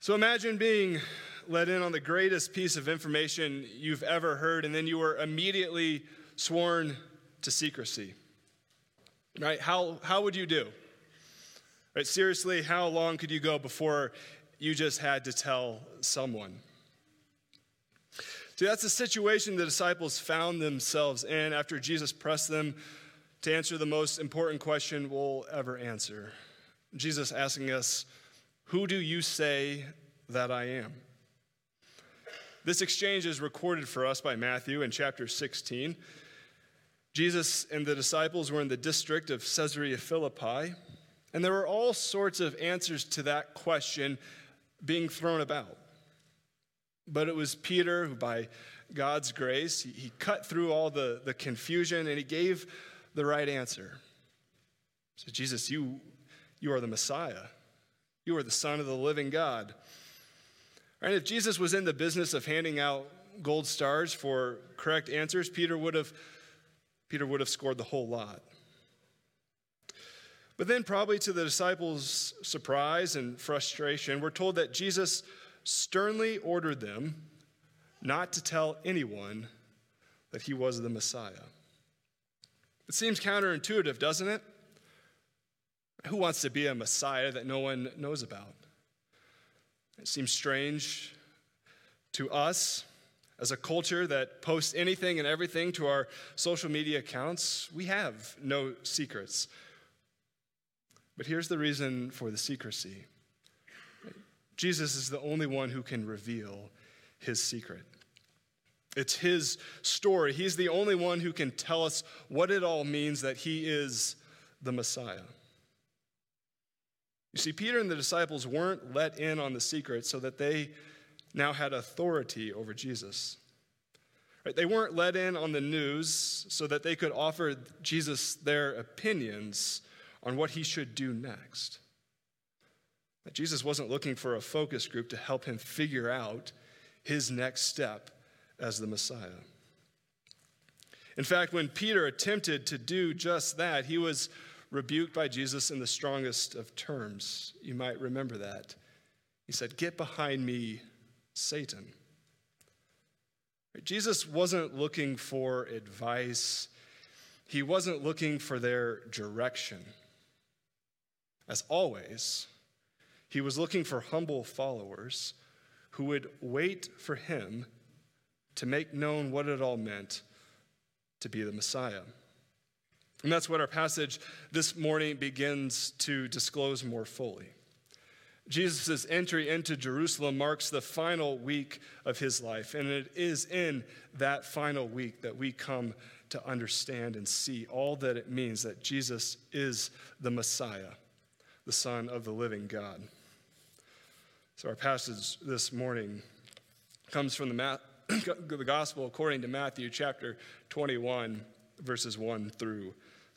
So imagine being let in on the greatest piece of information you've ever heard, and then you were immediately sworn to secrecy. Right? How, how would you do? Right? Seriously, how long could you go before you just had to tell someone? See, that's the situation the disciples found themselves in after Jesus pressed them to answer the most important question we'll ever answer. Jesus asking us, Who do you say that I am? This exchange is recorded for us by Matthew in chapter 16. Jesus and the disciples were in the district of Caesarea Philippi, and there were all sorts of answers to that question being thrown about. But it was Peter who, by God's grace, he, cut through all the, the confusion and he gave the right answer. Said, Jesus, you, you are the Messiah. You are the Son of the living God. Right? If Jesus was in the business of handing out gold stars for correct answers, Peter would have, Peter would have scored the whole lot. But then, probably to the disciples' surprise and frustration, we're told that Jesus sternly ordered them not to tell anyone that he was the Messiah. It seems counterintuitive, doesn't it? Who wants to be a Messiah that no one knows about? It seems strange to us as a culture that posts anything and everything to our social media accounts. We have no secrets. But here's the reason for the secrecy Jesus is the only one who can reveal his secret. It's his story. He's the only one who can tell us what it all means that he is the Messiah. You see, Peter and the disciples weren't let in on the secret so that they now had authority over Jesus. Right? They weren't let in on the news so that they could offer Jesus their opinions on what he should do next. Jesus wasn't looking for a focus group to help him figure out his next step as the Messiah. In fact, when Peter attempted to do just that, he was rebuked by Jesus in the strongest of terms. You might remember that. He said, Get behind me, Satan. Jesus wasn't looking for advice, he wasn't looking for their direction. As always, he was looking for humble followers who would wait for him to make known what it all meant to be the Messiah. And that's what our passage this morning begins to disclose more fully. Jesus' entry into Jerusalem marks the final week of his life, and it is in that final week that we come to understand and see all that it means that Jesus is the Messiah, the Son of the living God. So, our passage this morning comes from the, the Gospel according to Matthew chapter 21, verses 1 through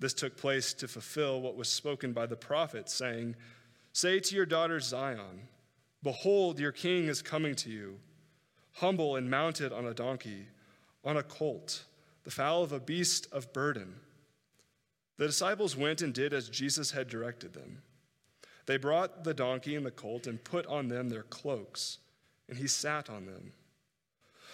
This took place to fulfill what was spoken by the prophet, saying, Say to your daughter Zion, Behold, your king is coming to you, humble and mounted on a donkey, on a colt, the foal of a beast of burden. The disciples went and did as Jesus had directed them. They brought the donkey and the colt and put on them their cloaks, and he sat on them.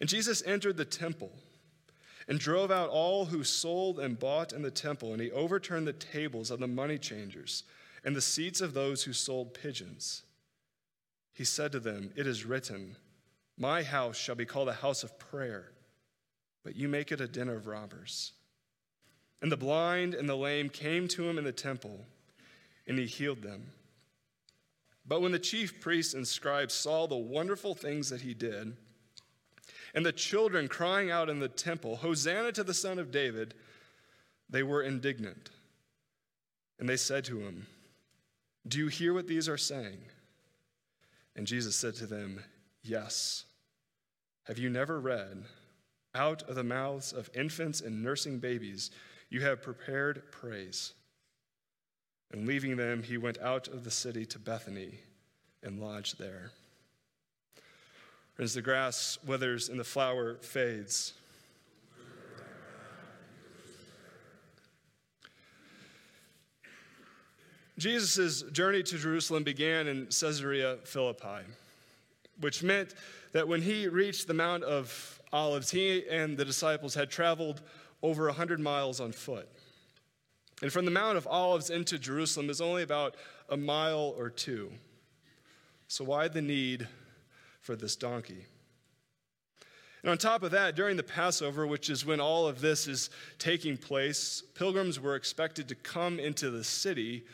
And Jesus entered the temple and drove out all who sold and bought in the temple, and he overturned the tables of the money changers and the seats of those who sold pigeons. he said to them, It is written, My house shall be called a house of prayer, but you make it a den of robbers. And the blind and the lame came to him in the temple, and he healed them. But when the chief priests and scribes saw the wonderful things that he did, and the children crying out in the temple, Hosanna to the Son of David, they were indignant. And they said to him, Do you hear what these are saying? And Jesus said to them, Yes. Have you never read, Out of the mouths of infants and nursing babies, you have prepared praise? And leaving them, he went out of the city to Bethany and lodged there. As the grass withers and the flower fades, Jesus' journey to Jerusalem began in Caesarea Philippi, which meant that when he reached the Mount of Olives, he and the disciples had traveled over 100 miles on foot. And from the Mount of Olives into Jerusalem is only about a mile or two. So, why the need for this donkey? And on top of that, during the Passover, which is when all of this is taking place, pilgrims were expected to come into the city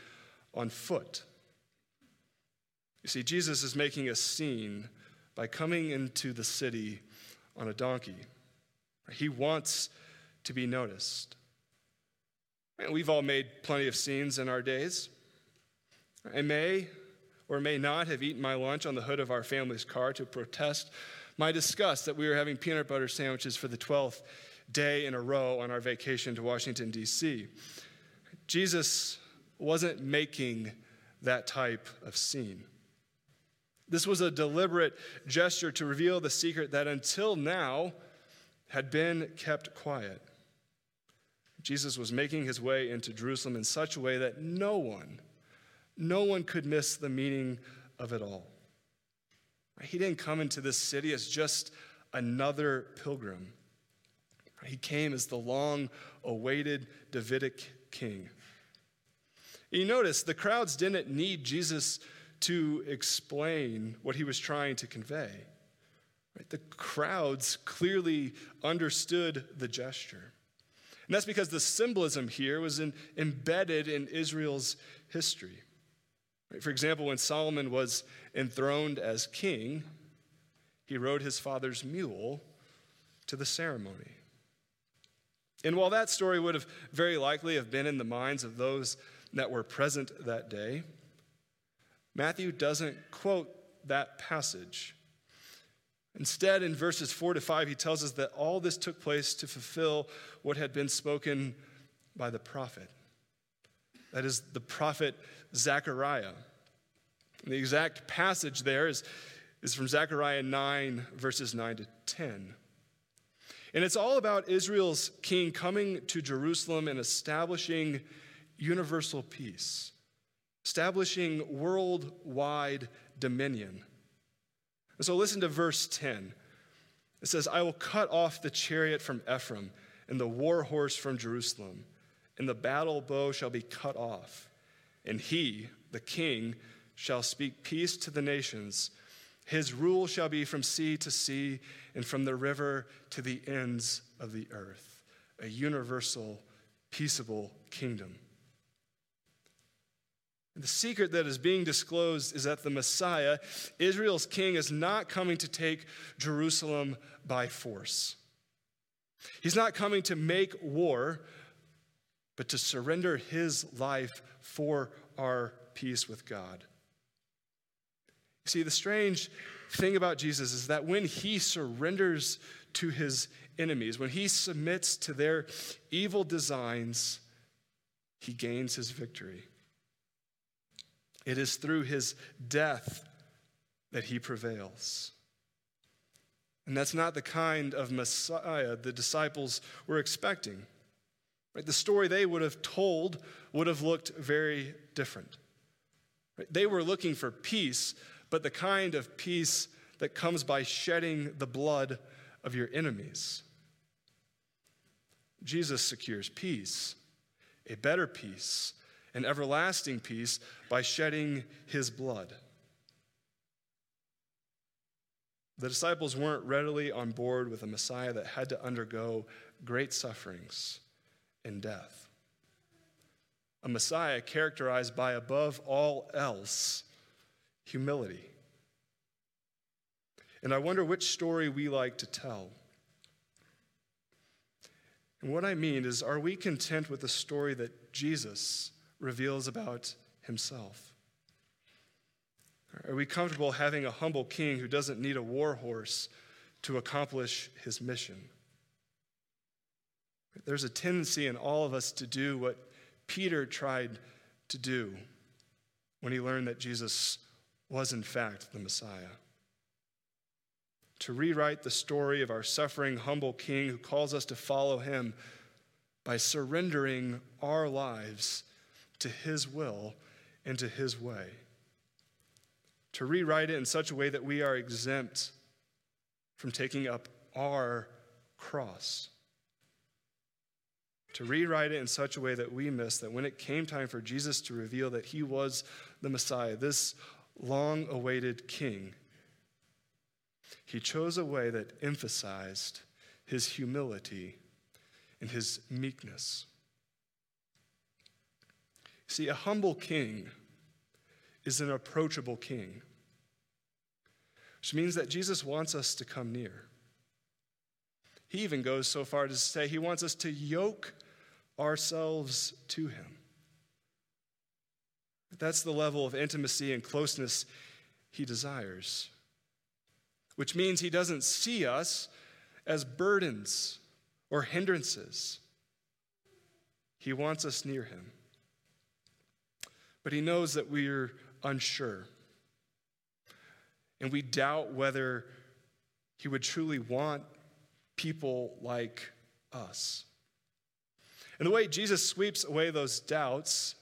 on foot. You see, Jesus is making a scene by coming into the city on a donkey. He wants to be noticed. And we've all made plenty of scenes in our days. I may or may not have eaten my lunch on the hood of our family's car to protest my disgust that we were having peanut butter sandwiches for the 12th day in a row on our vacation to Washington, D.C. Jesus wasn't making that type of scene. This was a deliberate gesture to reveal the secret that until now had been kept quiet. Jesus was making his way into Jerusalem in such a way that no one, no one could miss the meaning of it all. He didn't come into this city as just another pilgrim. He came as the long awaited Davidic king. You notice the crowds didn't need Jesus to explain what he was trying to convey. The crowds clearly understood the gesture. And that's because the symbolism here was in, embedded in Israel's history. For example, when Solomon was enthroned as king, he rode his father's mule to the ceremony. And while that story would have very likely have been in the minds of those that were present that day, Matthew doesn't quote that passage. Instead, in verses 4 to 5, he tells us that all this took place to fulfill what had been spoken by the prophet. That is, the prophet Zechariah. The exact passage there is, is from Zechariah 9, verses 9 to 10. And it's all about Israel's king coming to Jerusalem and establishing universal peace, establishing worldwide dominion. And so listen to verse 10. It says, I will cut off the chariot from Ephraim and the war horse from Jerusalem, and the battle bow shall be cut off. And he, the king, shall speak peace to the nations. His rule shall be from sea to sea and from the river to the ends of the earth, a universal, peaceable kingdom. The secret that is being disclosed is that the Messiah, Israel's king, is not coming to take Jerusalem by force. He's not coming to make war, but to surrender his life for our peace with God. See, the strange thing about Jesus is that when he surrenders to his enemies, when he submits to their evil designs, he gains his victory. It is through his death that he prevails. And that's not the kind of Messiah the disciples were expecting. Right? The story they would have told would have looked very different. Right? They were looking for peace, but the kind of peace that comes by shedding the blood of your enemies. Jesus secures peace, a better peace, an everlasting peace by shedding his blood. The disciples weren't readily on board with a Messiah that had to undergo great sufferings and death. A Messiah characterized by, above all else, humility. And I wonder which story we like to tell. And what I mean is, are we content with the story that Jesus reveals about himself? Are we comfortable having a humble king who doesn't need a war horse to accomplish his mission? There's a tendency in all of us to do what Peter tried to do when he learned that Jesus was, in fact, the Messiah. To rewrite the story of our suffering, humble king who calls us to follow him by surrendering our lives to his will and to his way to rewrite it in such a way that we are exempt from taking up our cross. To rewrite it in such a way that we miss that when it came time for Jesus to reveal that he was the Messiah, this long awaited king, he chose a way that emphasized his humility and his meekness. See, a humble king is an approachable king, which means that Jesus wants us to come near. He even goes so far as to say he wants us to yoke ourselves to him. That's the level of intimacy and closeness he desires, which means he doesn't see us as burdens or hindrances. He wants us near him. But he knows that we're unsure. And we doubt whether he would truly want people like us. And the way Jesus sweeps away those doubts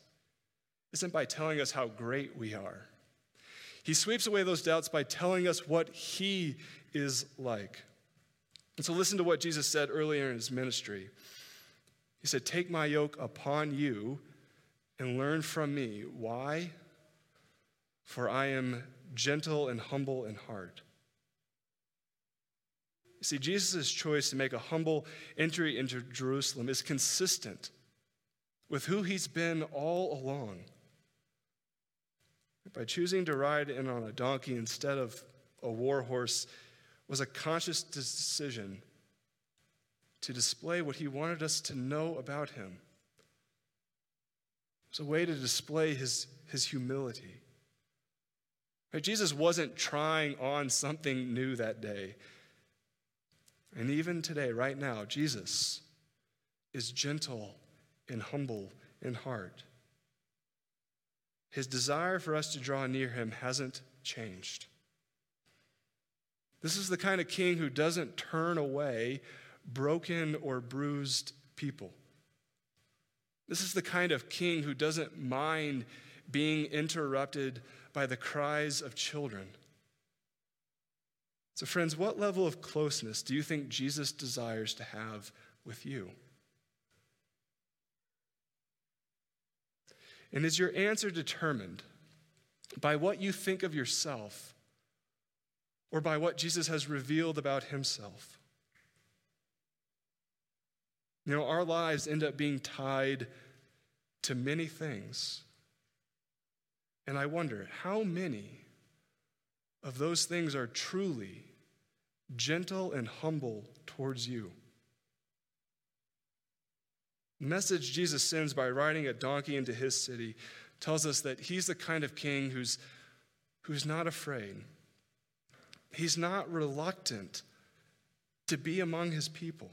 isn't by telling us how great we are. He sweeps away those doubts by telling us what he is like. And so listen to what Jesus said earlier in his ministry. He said, Take my yoke upon you and learn from me. Why? for I am gentle and humble in heart. See, Jesus' choice to make a humble entry into Jerusalem is consistent with who he's been all along. By choosing to ride in on a donkey instead of a war horse was a conscious decision to display what he wanted us to know about him. It was a way to display his, his humility. Right? Jesus wasn't trying on something new that day. And even today, right now, Jesus is gentle and humble in heart. His desire for us to draw near him hasn't changed. This is the kind of king who doesn't turn away broken or bruised people. This is the kind of king who doesn't mind being interrupted by the cries of children. So, friends, what level of closeness do you think Jesus desires to have with you? And is your answer determined by what you think of yourself or by what Jesus has revealed about himself? You know, our lives end up being tied to many things. And I wonder how many of those things are truly gentle and humble towards you. The message Jesus sends by riding a donkey into his city tells us that he's the kind of king who's, who's not afraid. He's not reluctant to be among his people.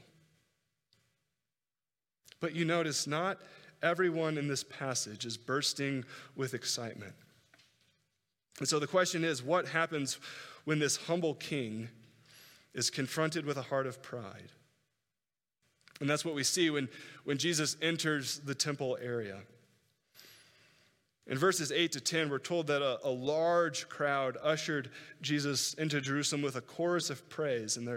But you notice, not everyone in this passage is bursting with excitement. And so the question is what happens when this humble king is confronted with a heart of pride? And that's what we see when, when Jesus enters the temple area. In verses 8 to 10, we're told that a, a, large crowd ushered Jesus into Jerusalem with a chorus of praise. And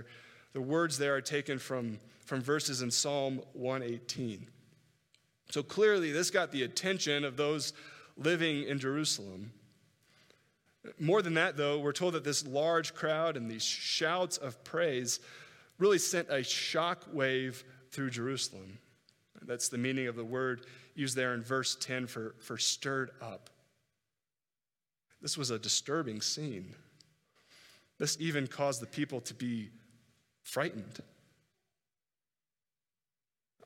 the words there are taken from, from verses in Psalm 118. So clearly, this got the attention of those living in Jerusalem. More than that, though, we're told that this large crowd and these shouts of praise really sent a shock wave through Jerusalem. That's the meaning of the word used there in verse 10 for, for stirred up. This was a disturbing scene. This even caused the people to be frightened.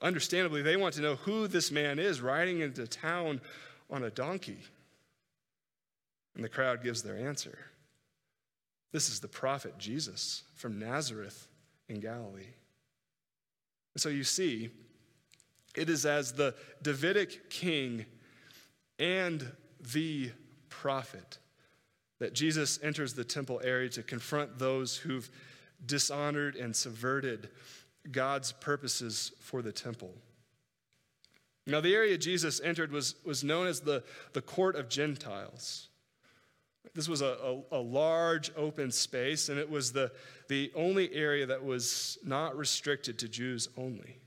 Understandably, they want to know who this man is riding into town on a donkey. And the crowd gives their answer. This is the prophet Jesus from Nazareth in Galilee. So you see, it is as the Davidic king and the prophet that Jesus enters the temple area to confront those who've dishonored and subverted God's purposes for the temple. Now, the area Jesus entered was, was known as the, the court of Gentiles. This was a, a, a, large open space, and it was the, the only area that was not restricted to Jews only.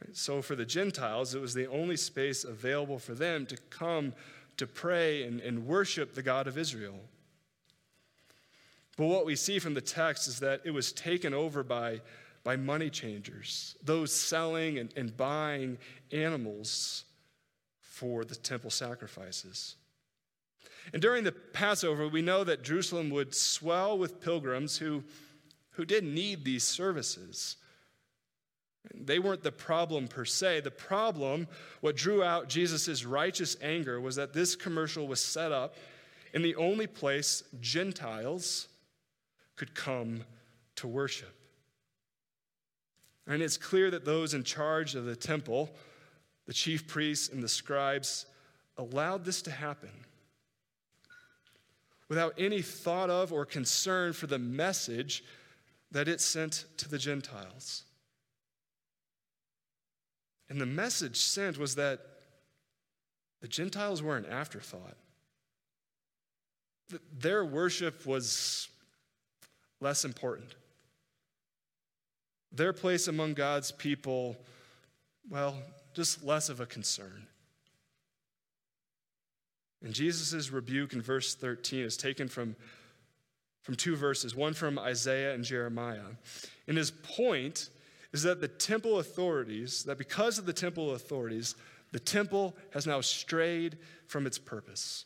Right? So, for the Gentiles, it was the only space available for them to come to pray and, and worship the God of Israel. But what we see from the text is that it was taken over by, by money changers, those selling and, and buying animals for the temple sacrifices. And during the Passover, we know that Jerusalem would swell with pilgrims who, who didn't need these services. They weren't the problem per se. The problem, what drew out Jesus' righteous anger, was that this commercial was set up in the only place Gentiles could come to worship. And it's clear that those in charge of the temple, the chief priests and the scribes, allowed this to happen without any thought of or concern for the message that it sent to the Gentiles. And the message sent was that the Gentiles were an afterthought. Their worship was less important. Their place among God's people, well, just less of a concern. And Jesus' rebuke in verse 13 is taken from, from two verses, one from Isaiah and Jeremiah. And his point is that the temple authorities, that because of the temple authorities, the temple has now strayed from its purpose.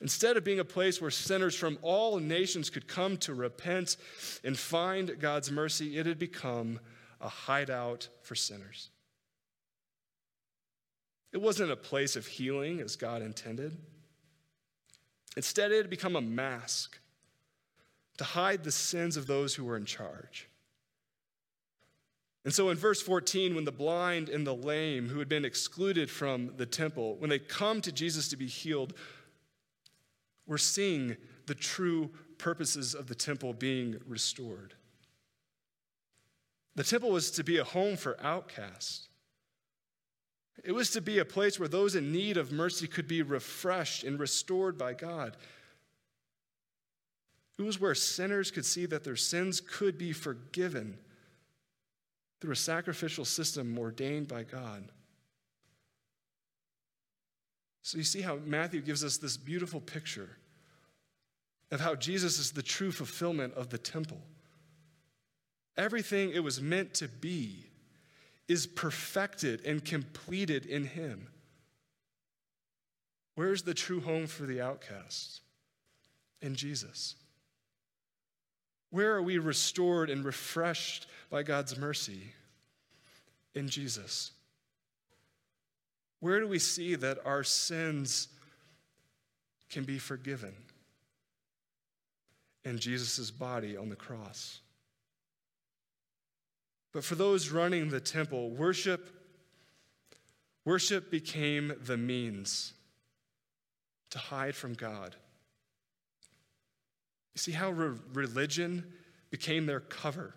Instead of being a place where sinners from all nations could come to repent and find God's mercy, it had become a hideout for sinners. It wasn't a place of healing as God intended. Instead, it had become a mask to hide the sins of those who were in charge. And so in verse 14, when the blind and the lame who had been excluded from the temple, when they come to Jesus to be healed, we're seeing the true purposes of the temple being restored. The temple was to be a home for outcasts. It was to be a place where those in need of mercy could be refreshed and restored by God. It was where sinners could see that their sins could be forgiven through a sacrificial system ordained by God. So you see how Matthew gives us this beautiful picture of how Jesus is the true fulfillment of the temple. Everything it was meant to be is perfected and completed in him. Where's the true home for the outcast? In Jesus. Where are we restored and refreshed by God's mercy? In Jesus. Where do we see that our sins can be forgiven? In Jesus' body on the cross. But for those running the temple, worship worship became the means to hide from God. You see how re- religion became their cover.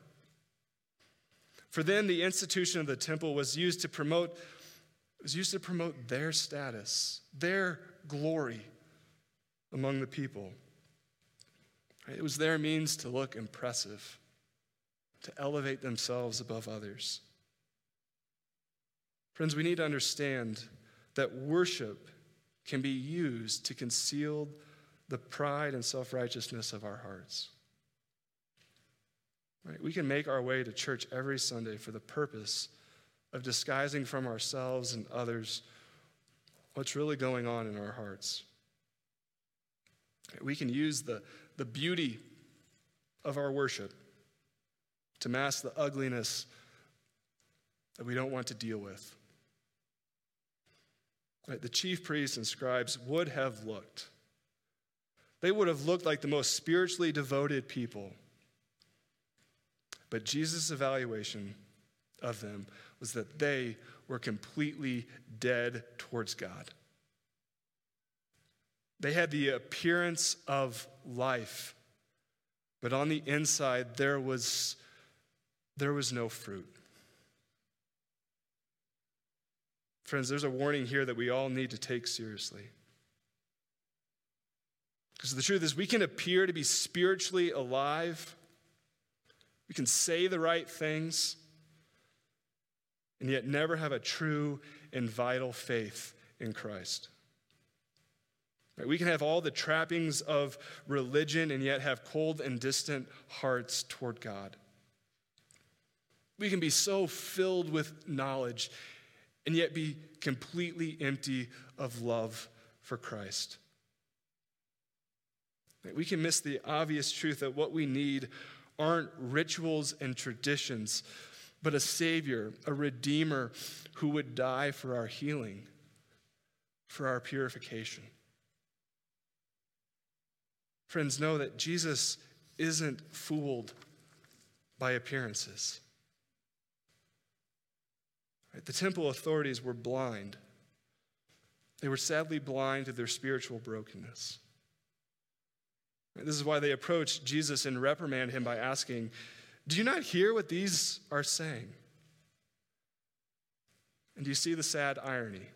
For them, the institution of the temple was used to promote was used to promote their status, their glory among the people. It was their means to look impressive to elevate themselves above others. Friends, we need to understand that worship can be used to conceal the pride and self righteousness of our hearts. Right? We can make our way to church every Sunday for the purpose of disguising from ourselves and others what's really going on in our hearts. We can use the, the beauty of our worship to mask the ugliness that we don't want to deal with. Right? The chief priests and scribes would have looked. They would have looked like the most spiritually devoted people. But Jesus' evaluation of them was that they were completely dead towards God. They had the appearance of life, but on the inside there was, there was no fruit. Friends, there's a warning here that we all need to take seriously. Because the truth is, we can appear to be spiritually alive, we can say the right things, and yet never have a true and vital faith in Christ. We can have all the trappings of religion and yet have cold and distant hearts toward God. We can be so filled with knowledge and yet be completely empty of love for Christ. We can miss the obvious truth that what we need aren't rituals and traditions, but a Savior, a Redeemer who would die for our healing, for our purification. Friends, know that Jesus isn't fooled by appearances. Right? The temple authorities were blind. They were sadly blind to their spiritual brokenness. This is why they approached Jesus and reprimand him by asking, Do you not hear what these are saying? And do you see the sad irony?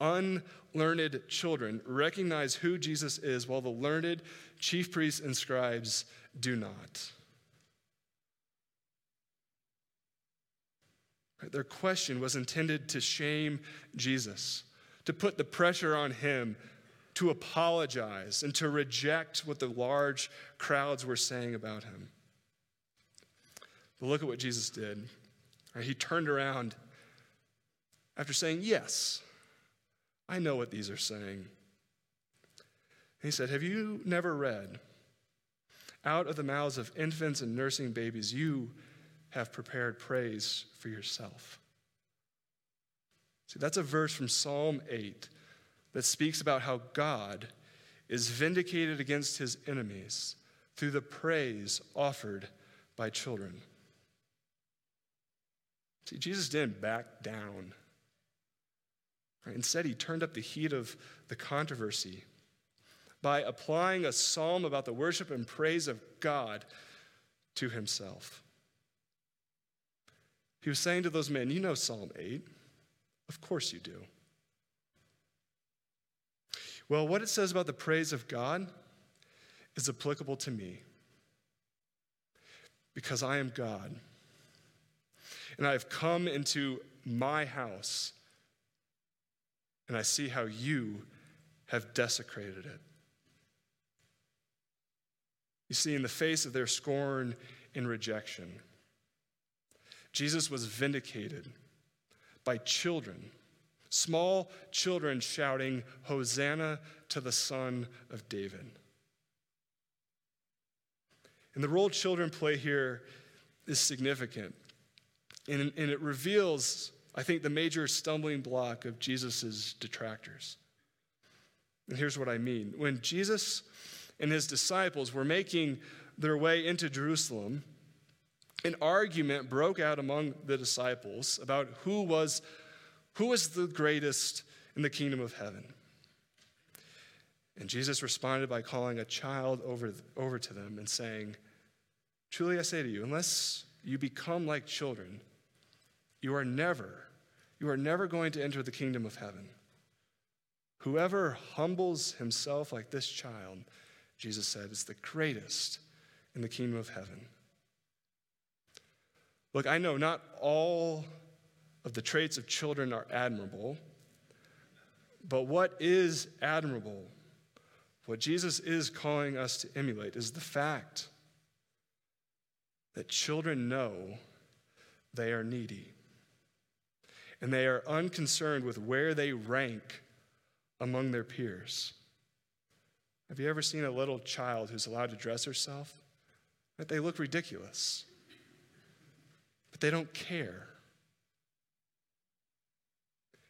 Unlearned children recognize who Jesus is, while the learned chief priests and scribes do not. Their question was intended to shame Jesus, to put the pressure on him to apologize and to reject what the large crowds were saying about him. But look at what Jesus did. He turned around after saying, Yes, I know what these are saying. He said, Have you never read? Out of the mouths of infants and nursing babies, you have prepared praise for yourself. See, that's a verse from Psalm 8 that speaks about how God is vindicated against his enemies through the praise offered by children. See, Jesus didn't back down. Instead, he turned up the heat of the controversy by applying a psalm about the worship and praise of God to himself. He was saying to those men, You know Psalm 8. Of course you do. Well, what it says about the praise of God is applicable to me because I am God. And I have come into my house and I see how you have desecrated it. You see, in the face of their scorn and rejection, Jesus was vindicated by children, small children shouting, Hosanna to the Son of David. And the role children play here is significant. And, and it reveals, I think, the major stumbling block of Jesus' detractors. And here's what I mean. When Jesus and his disciples were making their way into Jerusalem, an argument broke out among the disciples about who was, who was the greatest in the kingdom of heaven. And Jesus responded by calling a child over, over to them and saying, Truly I say to you, unless you become like children, you are never, you are never going to enter the kingdom of heaven. Whoever humbles himself like this child, Jesus said, is the greatest in the kingdom of heaven. Look, I know not all of the traits of children are admirable, But what is admirable, what Jesus is calling us to emulate, is the fact that children know they are needy. And they are unconcerned with where they rank among their peers. Have you ever seen a little child who's allowed to dress herself? They look ridiculous, but they don't care.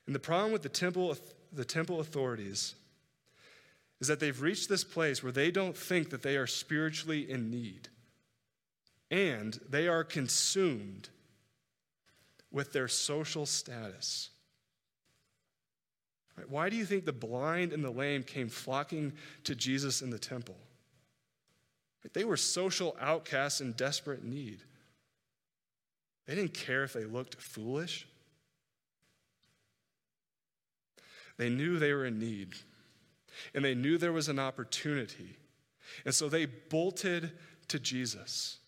And the problem with the temple, the temple authorities is that they've reached this place where they don't think that they are spiritually in need. And they are consumed with their social status. Why do you think the blind and the lame came flocking to Jesus in the temple? They were social outcasts in desperate need. They didn't care if they looked foolish. They knew they were in need, and they knew there was an opportunity. And so they bolted to Jesus.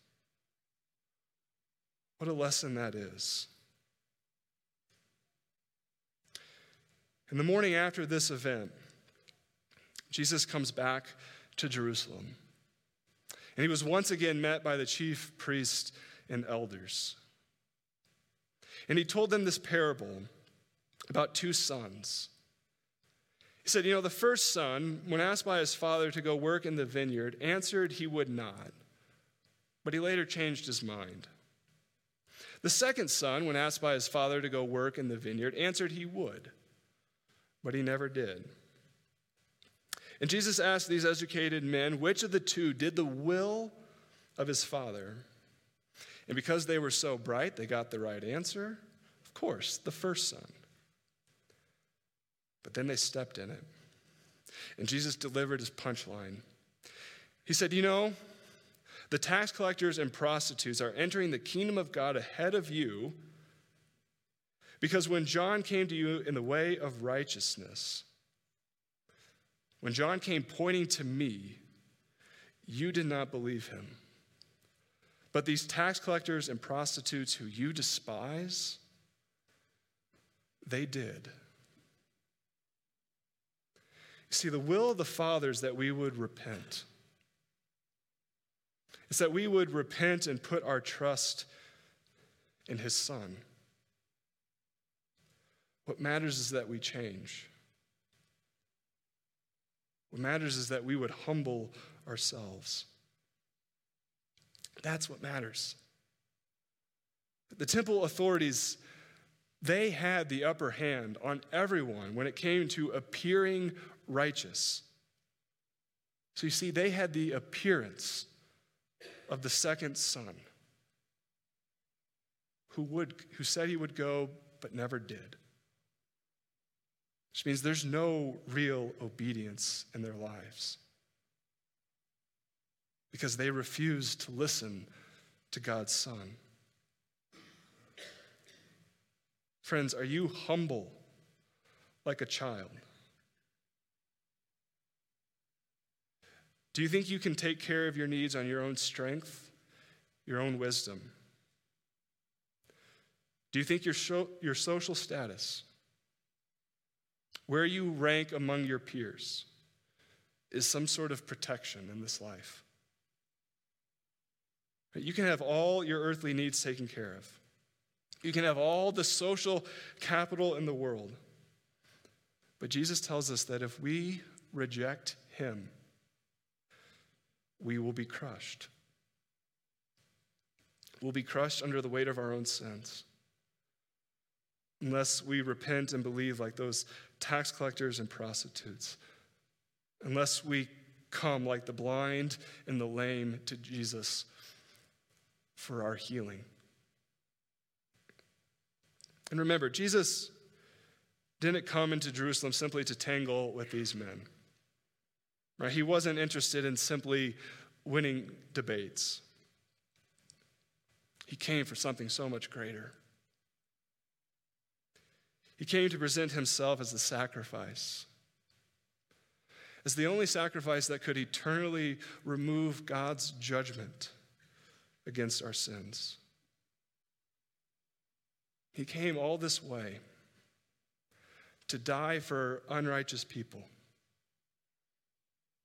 What a lesson that is. In the morning after this event, Jesus comes back to Jerusalem. And he was once again met by the chief priests and elders. And he told them this parable about two sons. He said, You know, the first son, when asked by his father to go work in the vineyard, answered he would not, but he later changed his mind. The second son, when asked by his father to go work in the vineyard, answered he would but he never did. And Jesus asked these educated men which of the two did the will of his father. And because they were so bright, they got the right answer. Of course, the first son. But then they stepped in it. And Jesus delivered his punchline. He said, You know, the tax collectors and prostitutes are entering the kingdom of God ahead of you because when John came to you in the way of righteousness, when John came pointing to me, you did not believe him. But these tax collectors and prostitutes who you despise, they did. You see, the will of the Father is that we would repent. It's that we would repent and put our trust in His Son. What matters is that we change. What matters is that we would humble ourselves. That's what matters. The temple authorities, they had the upper hand on everyone when it came to appearing righteous. So you see, they had the appearance of the second son who, would, who said he would go but never did which means there's no real obedience in their lives because they refuse to listen to God's Son. Friends, are you humble like a child? Do you think you can take care of your needs on your own strength, your own wisdom? Do you think your, your social status, where you rank among your peers is some sort of protection in this life. You can have all your earthly needs taken care of. You can have all the social capital in the world. But Jesus tells us that if we reject him, we will be crushed. We'll be crushed under the weight of our own sins unless we repent and believe like those tax collectors and prostitutes, unless we come like the blind and the lame to Jesus for our healing. And remember, Jesus didn't come into Jerusalem simply to tangle with these men. Right? He wasn't interested in simply winning debates. He came for something so much greater. He came to present himself as the sacrifice, as the only sacrifice that could eternally remove God's judgment against our sins. He came all this way to die for unrighteous people,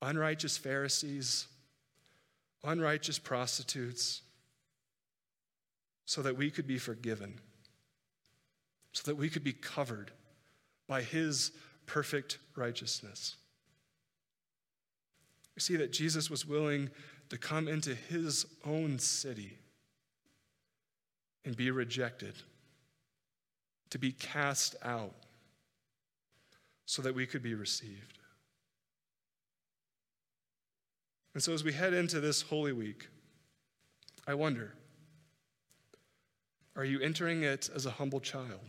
unrighteous Pharisees, unrighteous prostitutes, so that we could be forgiven, so that we could be covered by his perfect righteousness. We see that Jesus was willing to come into his own city and be rejected, to be cast out, so that we could be received. And so, as we head into this Holy Week, I wonder are you entering it as a humble child?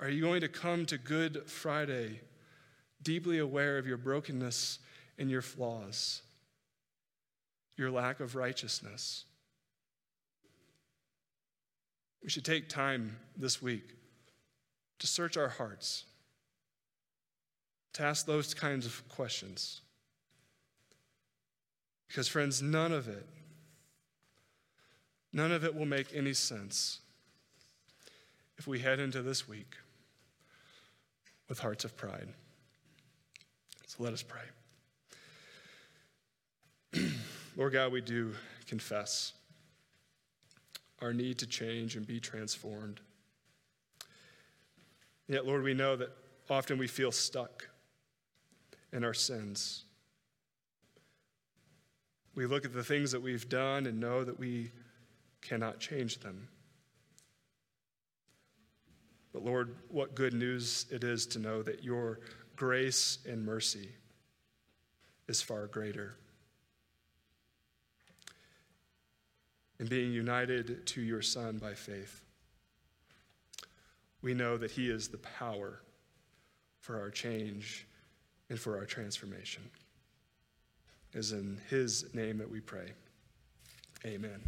Are you going to come to Good Friday deeply aware of your brokenness and your flaws, your lack of righteousness? We should take time this week to search our hearts, to ask those kinds of questions. Because, friends, none of it, none of it will make any sense if we head into this week with hearts of pride. So let us pray. Lord God, we do confess our need to change and be transformed. Yet, Lord, we know that often we feel stuck in our sins. We look at the things that we've done and know that we cannot change them. But Lord, what good news it is to know that your grace and mercy is far greater. And being united to your Son by faith, we know that He is the power for our change and for our transformation. It is in His name that we pray. Amen.